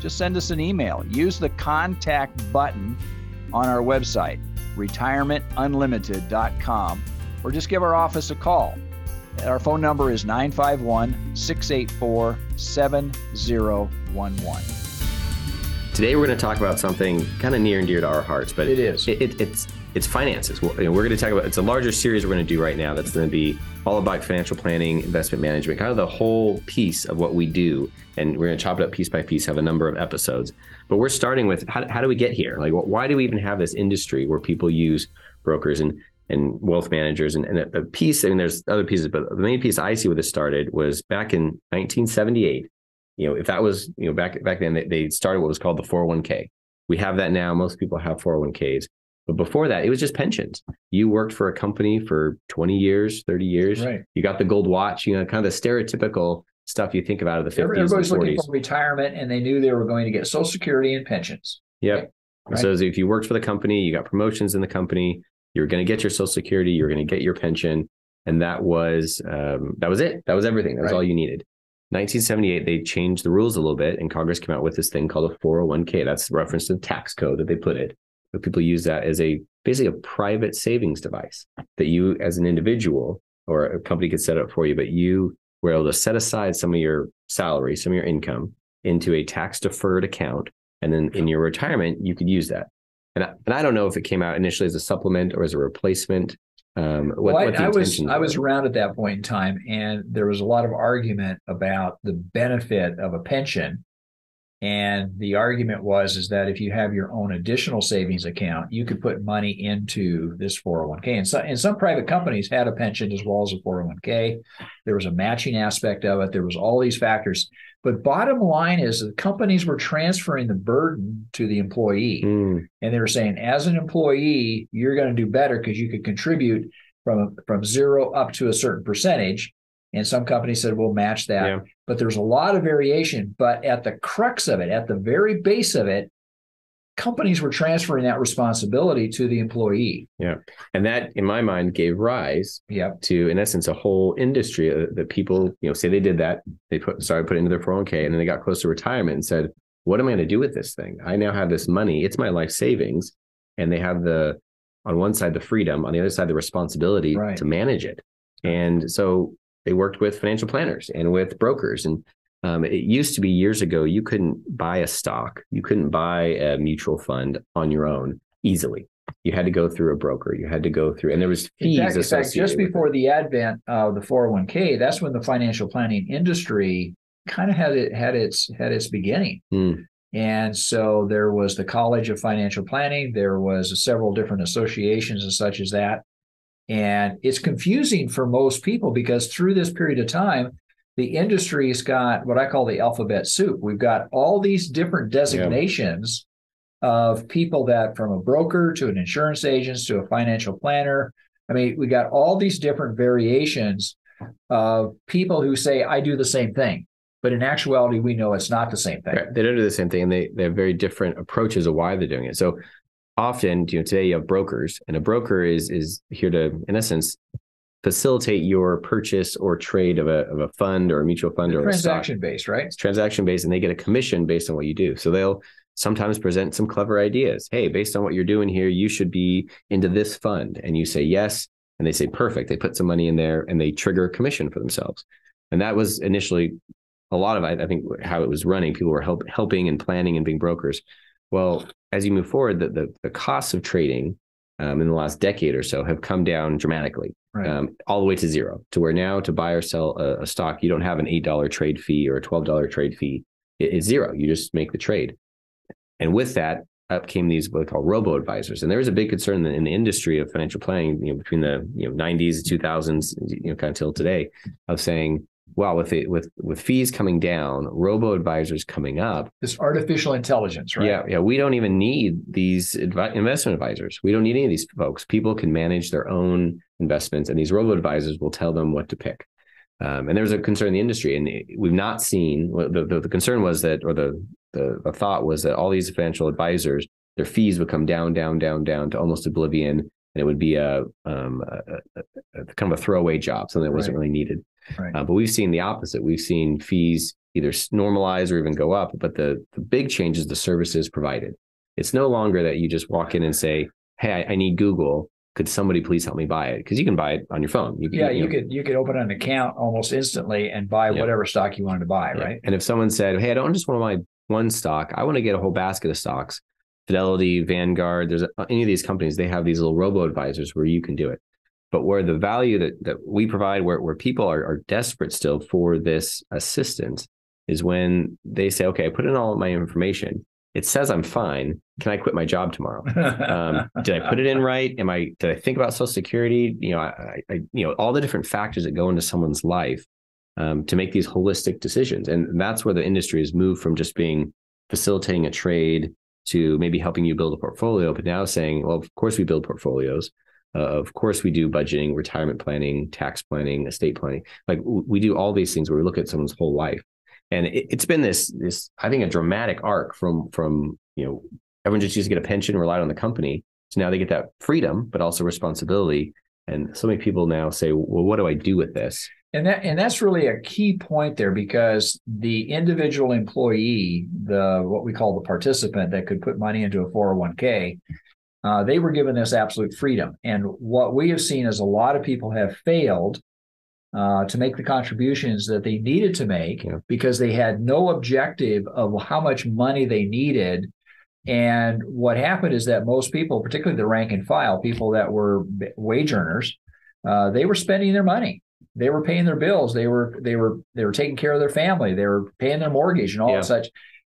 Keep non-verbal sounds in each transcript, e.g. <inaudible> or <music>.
just send us an email. Use the contact button on our website, retirementunlimited.com, or just give our office a call. Our phone number is 951 684 7011. Today we're going to talk about something kind of near and dear to our hearts, but it is. It, it, it's it's finances. We're going to talk about it's a larger series we're going to do right now. That's going to be all about financial planning, investment management, kind of the whole piece of what we do. And we're going to chop it up piece by piece, have a number of episodes. But we're starting with how, how do we get here? Like, why do we even have this industry where people use brokers and and wealth managers and, and a, a piece? I mean, there's other pieces, but the main piece I see where this started was back in 1978. You know, if that was you know back back then, they, they started what was called the 401k. We have that now. Most people have 401ks. But before that, it was just pensions. You worked for a company for 20 years, 30 years. Right. You got the gold watch, you know, kind of the stereotypical stuff you think about of the 50s Everybody's and 40s. looking for retirement, and they knew they were going to get Social Security and pensions. Yep. Right. So if you worked for the company, you got promotions in the company, you're going to get your Social Security, you're going to get your pension, and that was um, that was it. That was everything. That was Right. all you needed. 1978, they changed the rules a little bit, and Congress came out with this thing called a 401k. That's reference to the tax code that they put it. But people use that as a basically a private savings device that you, as an individual or a company, could set up for you. But you were able to set aside some of your salary, some of your income, into a tax deferred account, and then in your retirement, you could use that. And I, and I don't know if it came out initially as a supplement or as a replacement. Um, what, Well, I- what I was I was around at that point in time, and there was a lot of argument about the benefit of a pension. And the argument was is that if you have your own additional savings account, you could put money into this 401k. And some and some private companies had a pension as well as a 401k. There was a matching aspect of it. There was all these factors. But bottom line is the companies were transferring the burden to the employee. Mm, and they were saying as an employee you're going to do better because you could contribute from from zero up to a certain percentage and some companies said we'll match that Yeah. But there's a lot of variation but at the crux of it at the very base of it companies were transferring that responsibility to the employee Yeah. and that, in my mind, gave rise yep to, in essence, a whole industry uh, that people, you know, say they did that. They put started putting into their 401k, and then they got close to retirement and said, "What am I going to do with this thing? I now have this money. It's my life savings." And they have the, on one side, the freedom, on the other side, the responsibility Right. to manage it. And so they worked with financial planners and with brokers. And um, it used to be years ago, you couldn't buy a stock, you couldn't buy a mutual fund on your own easily. You had to go through a broker. You had to go through, and there was in fees fact, in fact associated. just with it. before the advent of the 401k that's when the financial planning industry kind of had it had its had its beginning Hmm. And so there was the College of Financial Planning. There was several different associations and such as that. And it's confusing for most people because through this period of time, the industry's got what I call the alphabet soup. We've got all these different designations of people that from a broker to an insurance agent to a financial planner. I mean, we got all these different variations of people who say, I do the same thing. But in actuality, we know it's not the same thing. Right. They don't do the same thing, and they they have very different approaches of why they're doing it. So often, you know, today you have brokers, and a broker is is here to, in essence, facilitate your purchase or trade of a of a fund or a mutual fund or a stock. transaction based, right? It's transaction based, and they get a commission based on what you do. So they'll sometimes present some clever ideas. Hey, based on what you're doing here, you should be into this fund, and you say yes, and they say perfect. They put some money in there, and they trigger a commission for themselves. And that was initially a lot of I, I think how it was running. People were help, helping and planning and being brokers. Well, as you move forward, the the, the costs of trading um, in the last decade or so have come down dramatically, Right. um, all the way to zero. To where now to buy or sell a, a stock, you don't have an eight dollar trade fee or a twelve dollar trade fee. It- it's zero. You just make the trade. And with that, up came these what they call robo advisors, and there was a big concern in the industry of financial planning, you know, between the you know 90s, 2000s, you know, kind of till today, of saying well, with it with with fees coming down, robo advisors coming up, this artificial intelligence, right? Yeah, yeah. We don't even need these advi- investment advisors. We don't need any of these folks. People can manage their own investments, and these robo advisors will tell them what to pick. Um, and there's a concern in the industry, and we've not seen the, the, the concern was that, or the, the the thought was that all these financial advisors, their fees would come down, down, down, down to almost oblivion, and it would be a, um, a, a, a kind of a throwaway job, something that wasn't right. really needed. Right. Uh, but we've seen the opposite. We've seen fees either normalize or even go up. But the the big change is the services provided. It's no longer that you just walk in and say, "Hey, I, I need Google. Could somebody please help me buy it?" Because you can buy it on your phone. You yeah, you, know, could you could open an account almost instantly and buy yeah. whatever stock you wanted to buy, yeah. right? And if someone said, "Hey, I don't just want to buy one stock. I want to get a whole basket of stocks," Fidelity, Vanguard, there's any of these companies, they have these little robo advisors where you can do it. But where the value that, that we provide, where, where people are, are desperate still for this assistance, is when they say, okay, I put in all of my information. It says I'm fine. Can I quit my job tomorrow? um, did I put it in right? Am I? Did I think about Social Security? You know, I, I you know, all the different factors that go into someone's life um, to make these holistic decisions, and that's where the industry has moved from just being facilitating a trade to maybe helping you build a portfolio, but now saying, well, of course we build portfolios. Uh, of course, we do budgeting, retirement planning, tax planning, estate planning. Like we do all these things where we look at someone's whole life, and it, has been this this I think a dramatic arc from from you know everyone just used to get a pension, relied on the company, so now they get that freedom, but also responsibility. And so many people now say, well, what do I do with this? And that and that's really a key point there because the individual employee, the what we call the participant that could put money into a 401k, uh, they were given this absolute freedom. And what we have seen is a lot of people have failed uh, to make the contributions that they needed to make yeah. because they had no objective of how much money they needed. And what happened is that most people, particularly the rank and file, people that were wage earners, uh, they were spending their money. They were paying their bills. They were they were they were taking care of their family. They were paying their mortgage and all yeah. such.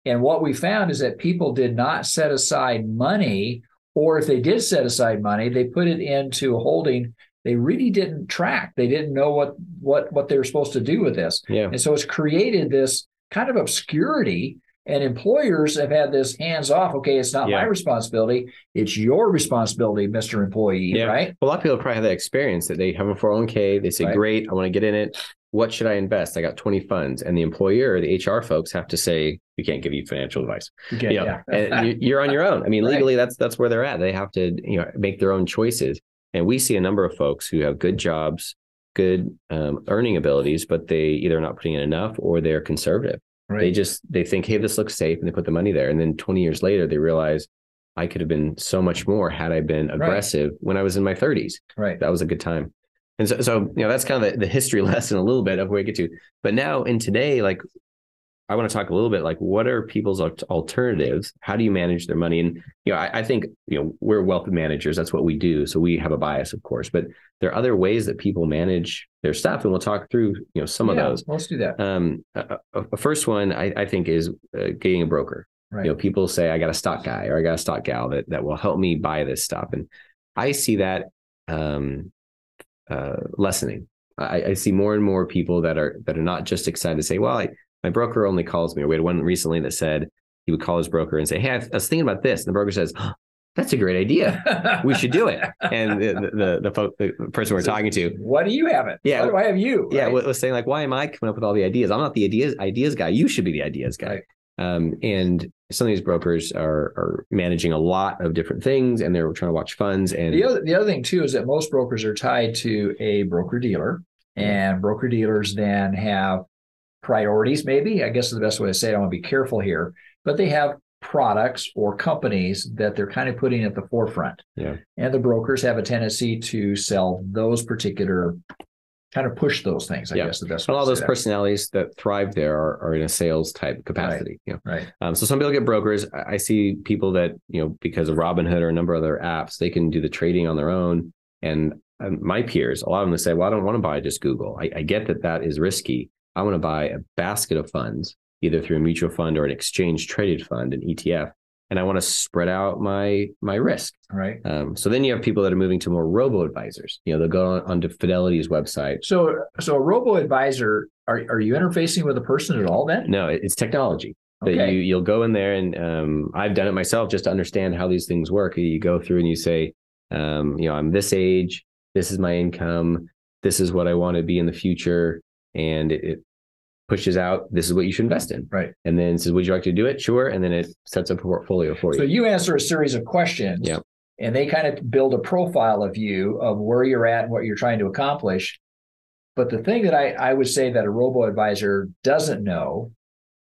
And what we found is that people did not set aside money or if they did set aside money, they put it into a holding. They really didn't track. They didn't know what what what they were supposed to do with this. Yeah. And so it's created this kind of obscurity. And employers have had this hands off. Okay, it's not yeah. my responsibility. It's your responsibility, Mr. Employee. Yeah. Right. Well, a lot of people probably have that experience that they have a 401k. They say, right. great, I want to get in it what should I invest? I got 20 funds. And the employer, or the HR folks have to say, we can't give you financial advice. You, you know, yeah. you're on your own. I mean, <laughs> legally, right. that's that's where they're at. They have to, you know, make their own choices. And we see a number of folks who have good jobs, good um, earning abilities, but they either not putting in enough or they're conservative. Right. They just they think, hey, this looks safe, and they put the money there. And then 20 years later, they realize I could have been so much more had I been aggressive right. when I was in my 30s. Right. That was a good time. And so, so you know, that's kind of the, the history <laughs> lesson a little bit of where we get to. But now in today, like I want to talk a little bit like what are people's alternatives? How do you manage their money? And you know, I, I, think you know we're wealth managers. That's what we do. So we have a bias, of course, but there are other ways that people manage their stuff, and we'll talk through you know some yeah, of those. Let's do that. Um, a, a first one I, I think is uh, getting a broker. Right. You know, people say I got a stock guy or I got a stock gal that that will help me buy this stuff, and I see that um, uh, lessening. I, I, see more and more people that are that are not just excited to say, "Well, I, my broker only calls me." Or we had one recently that said he would call his broker and say, "Hey, I was thinking about this," and the broker says, oh, "That's a great idea. We should do it." And the the the, folk, the person we're so, talking to, what do you have it? Yeah, what do I have you? Yeah, right? was saying like, "Why am I coming up with all the ideas? I'm not the ideas ideas guy. You should be the ideas guy." Right. Um, and some of these brokers are are managing a lot of different things and they're trying to watch funds and the other the other thing too is that most brokers are tied to a broker dealer and broker dealers then have priorities maybe. I guess is the best way to say it. I want to be careful here but they have products or companies that they're kind of putting at the forefront. Yeah. And the brokers have a tendency to sell those particular kind of push those things. I yeah. guess the best. Well, all those that. personalities that thrive there are, are in a sales type capacity. Right. You know? Right. Um, so some people get brokers. I see people that you know because of Robinhood or a number of other apps, they can do the trading on their own. And my peers, a lot of them say, "Well, I don't want to buy just Google. I, I get that that is risky. I want to buy a basket of funds, either through a mutual fund or an exchange traded fund, an ETF." And I want to spread out my my risk. Right. Um, so then you have people that are moving to more robo advisors. You know, they'll go on, onto Fidelity's website. So so a robo advisor, are are you interfacing with a person at all then? No, it's technology. Okay. That you you'll go in there and um, I've done it myself just to understand how these things work. You go through and you say, um, you know, I'm this age, this is my income, this is what I want to be in the future, and it, it pushes out this is what you should invest in. Right. And then says, Would you like to do it? Sure. And then it sets up a portfolio for you So you. answer a series of questions. Yep. And they kind of build a profile of you of where you're at and what you're trying to accomplish. But the thing that I, I would say that a robo advisor doesn't know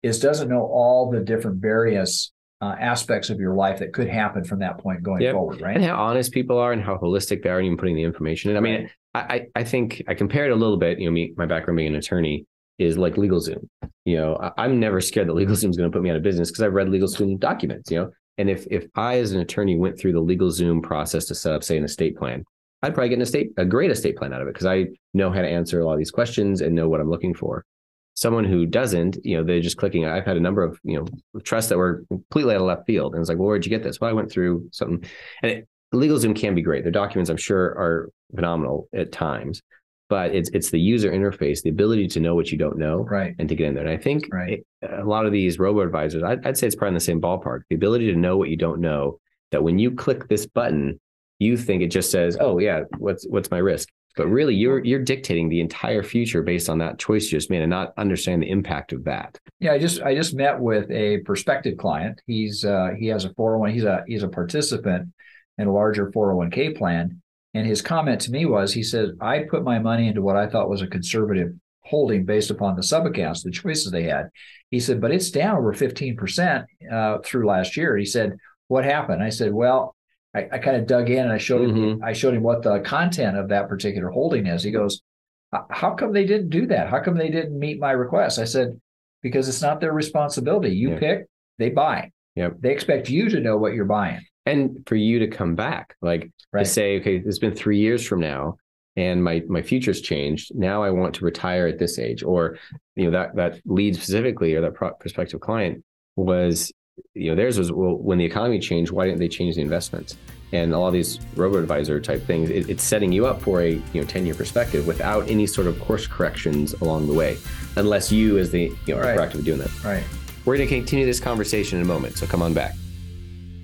is doesn't know all the different various uh, aspects of your life that could happen from that point going Yep. forward, right? And how honest people are and how holistic they are in even putting the information in. I mean, I, I I think I compare it a little bit, you know, me, my background being an attorney is like LegalZoom. You know, I, I'm never scared that LegalZoom is going to put me out of business because I've read LegalZoom documents, you know. And if if I as an attorney went through the LegalZoom process to set up, say, an estate plan, I'd probably get an estate, a great estate plan out of it because I know how to answer a lot of these questions and know what I'm looking for. Someone who doesn't, you know, they're just clicking. I've had a number of, you know, trusts that were completely out of left field. And it's like, well, where'd you get this? Well, I went through something. And it, LegalZoom can be great. Their documents, I'm sure, are phenomenal at times, but it's it's the user interface, the ability to know what you don't know, Right. and to get in there. And I think Right. a lot of these robo advisors, I'd, I'd say it's probably in the same ballpark. The ability to know what you don't know. That when you click this button, you think it just says, "Oh yeah, what's what's my risk?" But really, you're you're dictating the entire future based on that choice you just made, and not understanding the impact of that. Yeah, I just I just met with a prospective client. He's uh he has a 401, he's a he's a participant in a larger 401k plan. And his comment to me was he said, I put my money into what I thought was a conservative holding based upon the sub accounts, the choices they had. He said, but it's down over 15% uh, through last year. He said, What happened? I said, Well, I, I kind of dug in and I showed him I showed him what the content of that particular holding is. He goes, How come they didn't do that? How come they didn't meet my request? I said, Because it's not their responsibility. You Yeah. pick, they buy. Yep. They expect you to know what you're buying. And for you to come back like Right. to say okay it's been three years from now and my my future's changed now i want to retire at this age or you know that that lead specifically or that pro- prospective client was you know theirs was well when the economy changed why didn't they change the investments and all these robo advisor type things it, it's setting you up for a you know 10 year perspective without any sort of course corrections along the way unless you as the you know are Right. proactive doing that Right. we're going to continue this conversation in a moment so come on back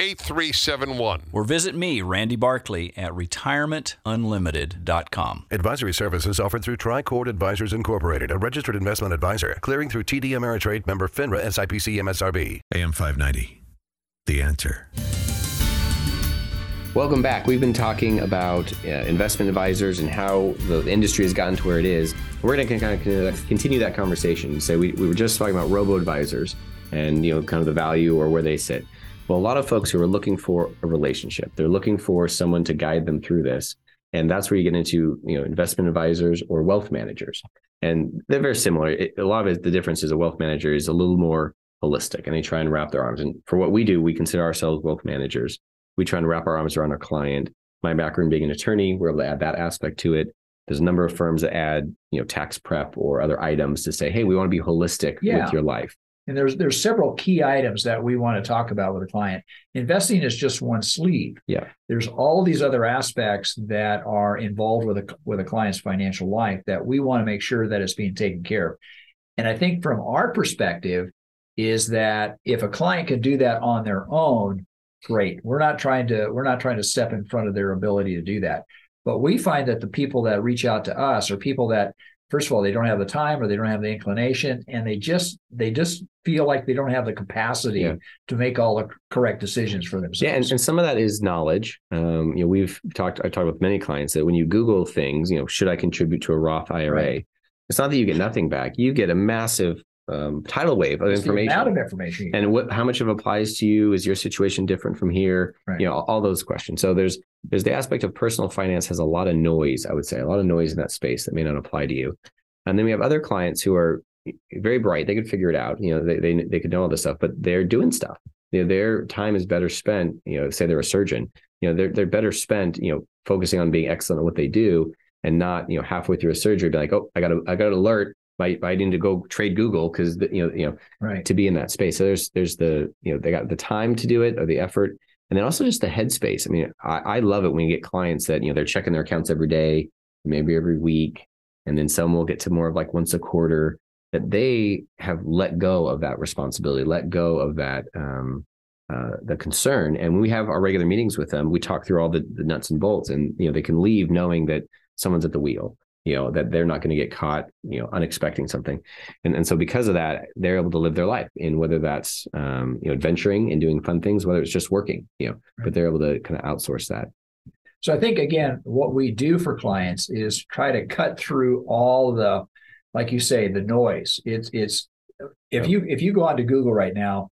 8371. Or visit me, Randy Barkley, at retirementunlimited.com. Advisory services offered through Tricord Advisors Incorporated, a registered investment advisor, clearing through TD Ameritrade member FINRA SIPC MSRB. AM 590. The answer. Welcome back. We've been talking about uh, investment advisors and how the industry has gotten to where it is. We're going to kind of continue that conversation. So we, we were just talking about robo advisors and you know kind of the value or where they sit. Well, a lot of folks who are looking for a relationship, they're looking for someone to guide them through this, and that's where you get into you know investment advisors or wealth managers, and they're very similar. It, a lot of it, the difference is a wealth manager is a little more holistic, and they try and wrap their arms. And for what we do, we consider ourselves wealth managers we try and wrap our arms around our client. My background being an attorney, we're able to add that aspect to it. There's a number of firms that add, you know, tax prep or other items to say, hey, we want to be holistic Yeah. with your life. And there's there's several key items that we want to talk about with a client. Investing is just one sleeve. Yeah. There's all these other aspects that are involved with a with a client's financial life that we want to make sure that it's being taken care of. And I think from our perspective is that if a client can do that on their own, great. We're not trying to we're not trying to step in front of their ability to do that. But we find that the people that reach out to us are people that first of all they don't have the time or they don't have the inclination and they just they just feel like they don't have the capacity Yeah. to make all the correct decisions for themselves Yeah, and, and some of that is knowledge. Um, you know, we've talked. I talked with many clients that when you Google things, you know, should I contribute to a Roth IRA? Right. It's not that you get nothing back; you get a massive um, tidal wave of information. of information and what how much of it applies to you? Is your situation different from here? Right. you know all, all those questions. So there's there's the aspect of personal finance has a lot of noise i would say a lot of noise in that space that may not apply to you. And then we have other clients who are very bright. They could figure it out. You know they they, they could know all this stuff but they're doing stuff. You know their time is better spent you know say they're a surgeon. You know they're they're better spent you know focusing on being excellent at what they do and not you know halfway through a surgery be like oh i got a i got an alert I, I need to go trade Google because you know you know right to be in that space. So there's there's the you know they got the time to do it or the effort, and then also just the headspace. I mean, I, I love it when you get clients that you know they're checking their accounts every day, maybe every week, and then some will get to more of like once a quarter. That they have let go of that responsibility, let go of that um, uh, the concern, and when we have our regular meetings with them, we talk through all the, the nuts and bolts, and you know they can leave knowing that someone's at the wheel you know that they're not going to get caught you know unexpecting something and, and so because of that they're able to live their life in whether that's um, you know adventuring and doing fun things whether it's just working you know but they're able to kind of outsource that So I think again, what we do for clients is try to cut through all the, like you say, the noise. It's it's if you if you go onto Google right now,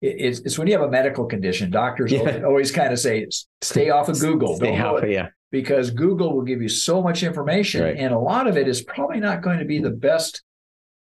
it's it's when you have a medical condition. Doctors Yeah. always, kind of say, stay off of Google. Stay go yeah because Google will give you so much information, Right. and a lot of it is probably not going to be the best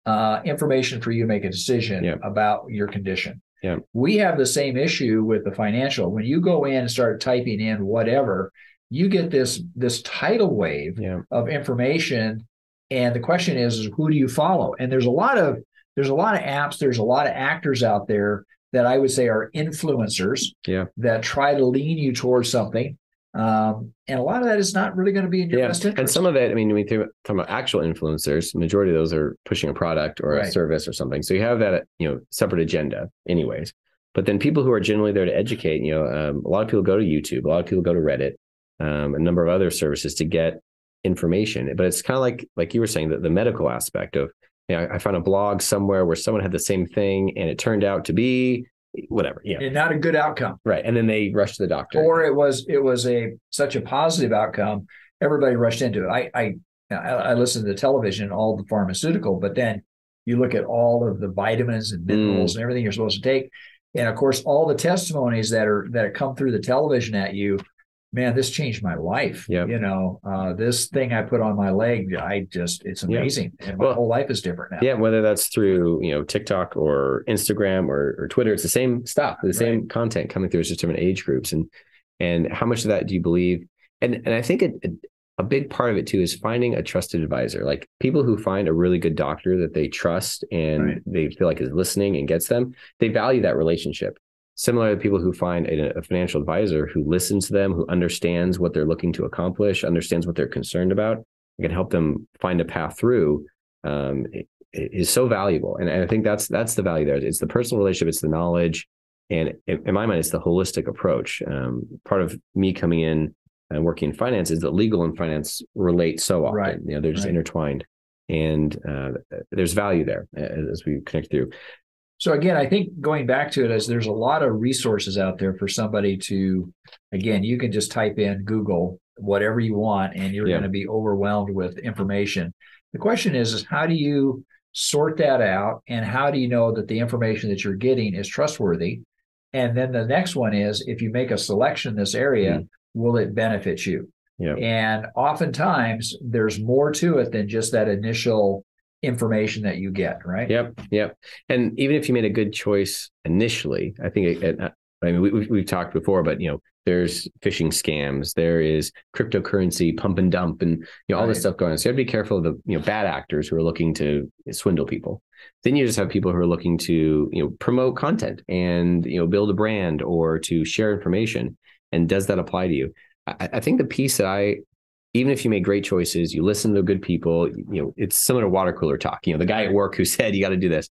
uh, information for you to make a decision Yeah. about your condition. Yeah. We have the same issue with the financial. When you go in and start typing in whatever, you get this this tidal wave yeah of information. And the question is, is who do you follow? And there's a lot of there's a lot of apps, there's a lot of actors out there that I would say are influencers Yeah. that try to lean you towards something. Um, and a lot of that is not really going to be in your yeah best interest. and some of it i mean we think talking about actual influencers majority of those are pushing a product or a service or something. So you have that you know separate agenda anyways. But then people who are generally there to educate you know um, a lot of people go to youtube a lot of people go to reddit um, a number of other services to get information. But it's kind of like like you were saying that the medical aspect of you know, I found a blog somewhere where someone had the same thing and it turned out to be whatever yeah. And not a good outcome. right and then they rushed to the doctor. Or it was it was a such a positive outcome everybody rushed into it. I i i, I listen to the television all the pharmaceutical but then you look at all of the vitamins and mm. minerals and everything you're supposed to take. And of course all the testimonies that are that come through the television at you man this changed my life Yep. you know uh, this thing i put on my leg i just it's amazing and my Well, whole life is different now Yeah, whether that's through you know TikTok or Instagram or, or Twitter, it's the same stuff, the same content coming through. It's just different age groups, and and how much of that do you believe? And and I think it, it- a big part of it too is finding a trusted advisor, like people who find a really good doctor that they trust and Right. they feel like is listening and gets them. They value that relationship. Similar to people who find a, a financial advisor who listens to them, who understands what they're looking to accomplish, understands what they're concerned about, and can help them find a path through. Um, is so valuable, and, and I think that's that's the value there. It's the personal relationship, it's the knowledge, and in, my mind, it's the holistic approach. Um, part of me coming in and working in finance is that legal and finance relate so often. Right. You know, they're just Right. intertwined, and uh, there's value there as, as we connect through. So again, I think going back to it is there's a lot of resources out there for somebody to, again, you can just type in Google whatever you want and you're Yeah. going to be overwhelmed with information. The question is, is how do you sort that out and how do you know that the information that you're getting is trustworthy? And then the next one is if you make a selection in this area, mm-hmm. will it benefit you? Yeah. And oftentimes there's more to it than just that initial information that you get, right? Yep, yep. And even if you made a good choice initially, I think it, it- I mean we, we've, talked before, but you know, there's phishing scams, there is cryptocurrency pump and dump, and you know all this stuff going on. So you have to be careful of the you know bad actors who are looking to swindle people. Then you just have people who are looking to you know promote content and you know build a brand or to share information. And does that apply to you? I, I think the piece that I even if you make great choices, you listen to good people, you know, it's similar to water cooler talk. You know, the guy at work who <laughs> said you got to do this.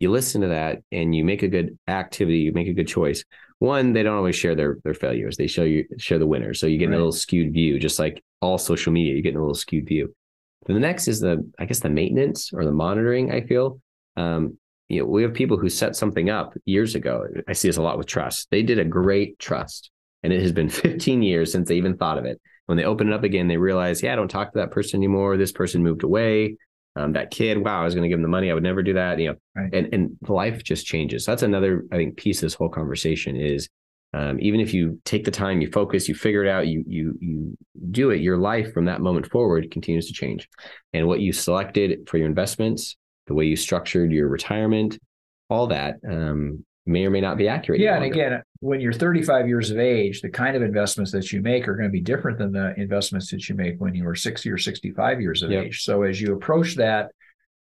You listen to that and you make a good activity, you make a good choice. One, they don't always share their their failures. They show you share the winners. So you get Right. a little skewed view, just like all social media, you get a little skewed view. Then the next is the, I guess, the maintenance or the monitoring. I feel, um, you know, we have people who set something up years ago. I see this a lot with trust. They did a great trust, and it has been <laughs> 15 years since they even thought of it. When they open it up again, they realize, yeah, I don't talk to that person anymore. This person moved away. Um, that kid, wow, I was going to give him the money. I would never do that. You know, Right. and and life just changes. So That's another, I think, piece of this whole conversation is um, even if you take the time, you focus, you figure it out, you you you do it, your life from that moment forward continues to change. And what you selected for your investments, the way you structured your retirement, all that um, may or may not be accurate. Yeah, and again, when you're 35 years of age, the kind of investments that you make are going to be different than the investments that you make when you were 60 or 65 years of Yep. age. So as you approach that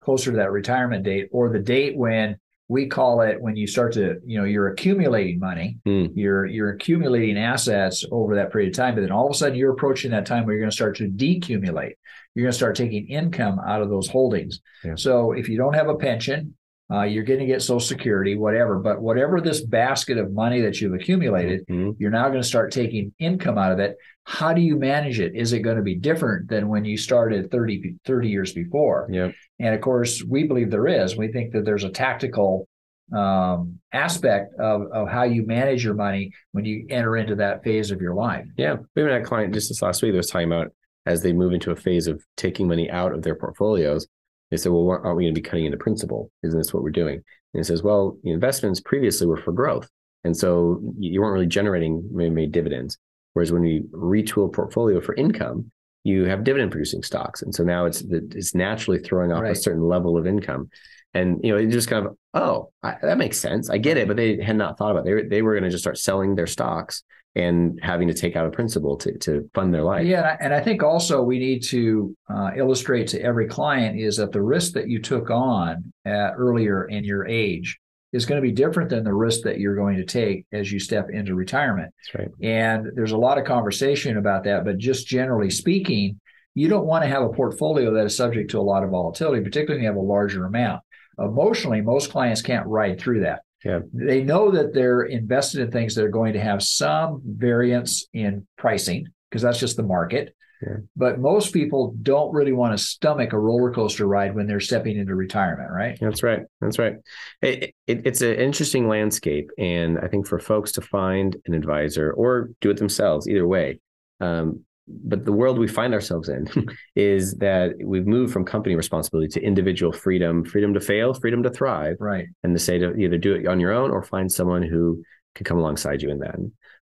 closer to that retirement date or the date when we call it when you start to, you know, you're accumulating money, Hmm. you're you're accumulating assets over that period of time, but then all of a sudden you're approaching that time where you're going to start to decumulate. You're going to start taking income out of those holdings. Yeah. So if you don't have a pension, uh, you're going to get Social Security, whatever. But whatever this basket of money that you've accumulated, Mhm. you're now going to start taking income out of it. How do you manage it? Is it going to be different than when you started 30, 30 years before? Yep. And of course, we believe there is. We think that there's a tactical um, aspect of, of how you manage your money when you enter into that phase of your life. Yeah, we even had a client just this last week that was talking about as they move into a phase of taking money out of their portfolios. They said, "Well, aren't we going to be cutting into principal? Isn't this what we're doing?" And he says, "Well, the investments previously were for growth, and so you weren't really generating maybe made dividends. Whereas when we retool a portfolio for income, you have dividend producing stocks, and so now it's it's naturally throwing off a certain level of income." And you know, it just kind of, oh, I, that makes sense. I get it, but they had not thought about it. They they were going to just start selling their stocks and having to take out a principal to, to fund their life. Yeah, and I- think also we need to uh, illustrate to every client is that the risk that you took on uh, earlier in your age is going to be different than the risk that you're going to take as you step into retirement. That's right. And there's a lot of conversation about that, but just generally speaking, you don't want to have a portfolio that is subject to a lot of volatility, particularly when you have a larger amount. Emotionally, most clients can't ride through that. Yeah. They know that they're invested in things that are going to have some variance in pricing because that's just the market. Yeah. But most people don't really want to stomach a roller coaster ride when they're stepping into retirement, right? That's right. That's right. It, it, it's an interesting landscape. And I think for folks to find an advisor or do it themselves, either way. Um, but the world we find ourselves in <laughs> is that we've moved from company responsibility to individual freedom, freedom to fail, freedom to thrive. Right. and to say to either do it on your own or find someone who can come alongside you in that.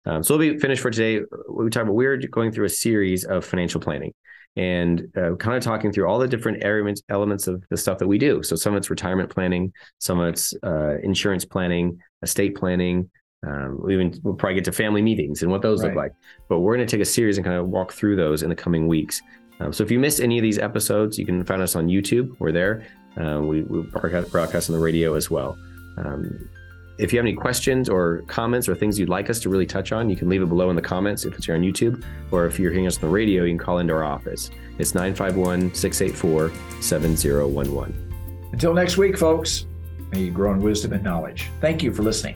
Um, so we'll be finished for today. We talk about we're going through a series of financial planning and uh, kind of talking through all the different elements elements of the stuff that we do. So some of it's retirement planning, some of it's uh, insurance planning, estate planning. Um, we even we'll probably get to family meetings and what those look like. But we're going to take a series and kind of walk through those in the coming weeks. Um, so if you miss any of these episodes, you can find us on YouTube. We're there. Uh, we we broadcast, broadcast on the radio as well. Um, if you have any questions or comments or things you'd like us to really touch on, you can leave it below in the comments if it's here on YouTube, or if you're hearing us on the radio, you can call into our office. It's 951 684 7011. Until next week, folks, may you grow in wisdom and knowledge. Thank you for listening.